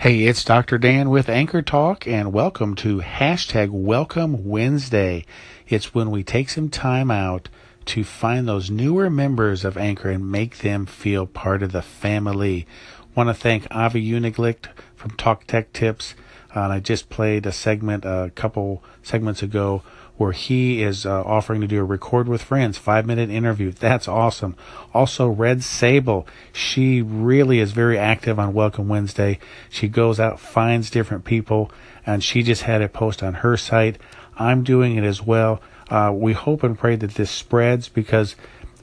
Hey, it's Dr. Dan with Anchor Talk, and welcome to hashtag Welcome Wednesday. It's when we take some time out to find those newer members of Anchor and make them feel part of the family. Want to thank Avi Uniglicht from Talk Tech Tips. Uh, and I just played a segment a couple segments ago where he is uh, offering to do a record with friends five minute interview. That's awesome. Also, Red Sable, she really is very active on Welcome Wednesday. She goes out, finds different people, and she just had a post on her site. I'm doing it as well. Uh, we hope and pray that this spreads because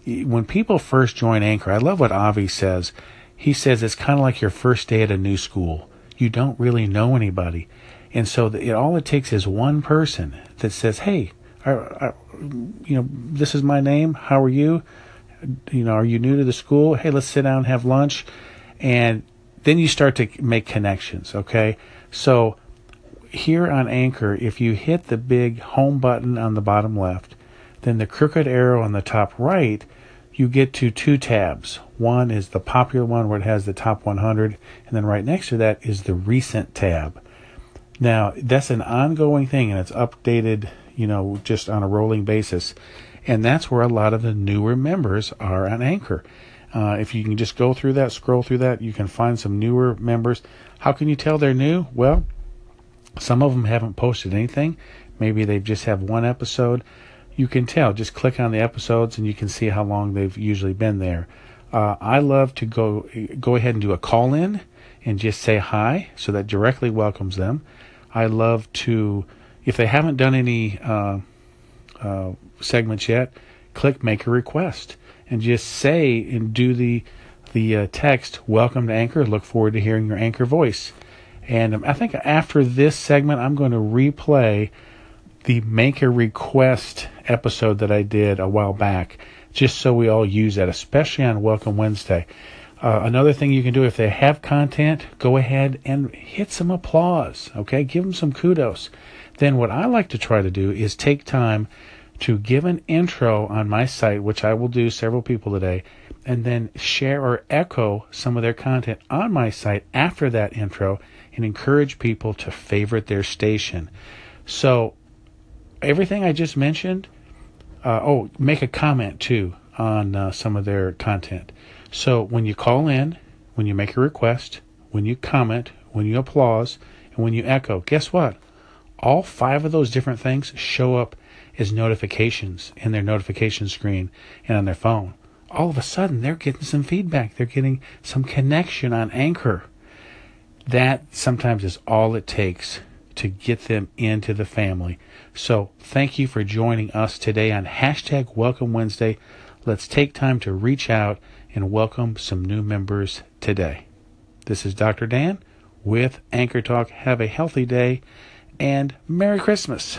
when people first join Anchor, I love what Avi says. He says it's kind of like your first day at a new school. You don't really know anybody and so the, it, all it takes is one person that says, "Hey, you know, this is my name. How are you? You know, are you new to the school? Hey, let's sit down and have lunch." And then you start to make connections, okay? So here on Anchor, if you hit the big home button on the bottom left, then the crooked arrow on the top right, you get to two tabs. One is the popular one where it has the top 100, and then right next to that is the recent tab. Now, that's an ongoing thing and it's updated, you know, just on a rolling basis. And that's where a lot of the newer members are on Anchor. Uh, if you can just go through that, scroll through that, you can find some newer members. How can you tell they're new? Well, some of them haven't posted anything. Maybe they just have one episode. You can tell. Just click on the episodes and you can see how long they've usually been there. Uh, I love to go go ahead and do a call in and just say hi, so that directly welcomes them. I love to, if they haven't done any uh, uh, segments yet, click make a request and just say and do the the uh, text welcome to anchor look forward to hearing your anchor voice and um, i think after this segment i'm going to replay the make a request episode that i did a while back just so we all use that especially on welcome wednesday uh, another thing you can do if they have content, go ahead and hit some applause. Okay, give them some kudos. Then what I like to try to do is take time to give an intro on my site, which I will do several people today, and then share or echo some of their content on my site after that intro and encourage people to favorite their station. So everything I just mentioned, uh, oh, make a comment too on uh, some of their content. So when you call in, when you make a request, when you comment, when you applause, and when you echo, guess what? All five of those different things show up as notifications in their notification screen and on their phone. All of a sudden, they're getting some feedback. They're getting some connection on Anchor. That sometimes is all it takes to get them into the family. So thank you for joining us today on hashtag Welcome Wednesday. Let's take time to reach out and welcome some new members today. This is Dr. Dan with Anchor Talk. Have a healthy day and Merry Christmas.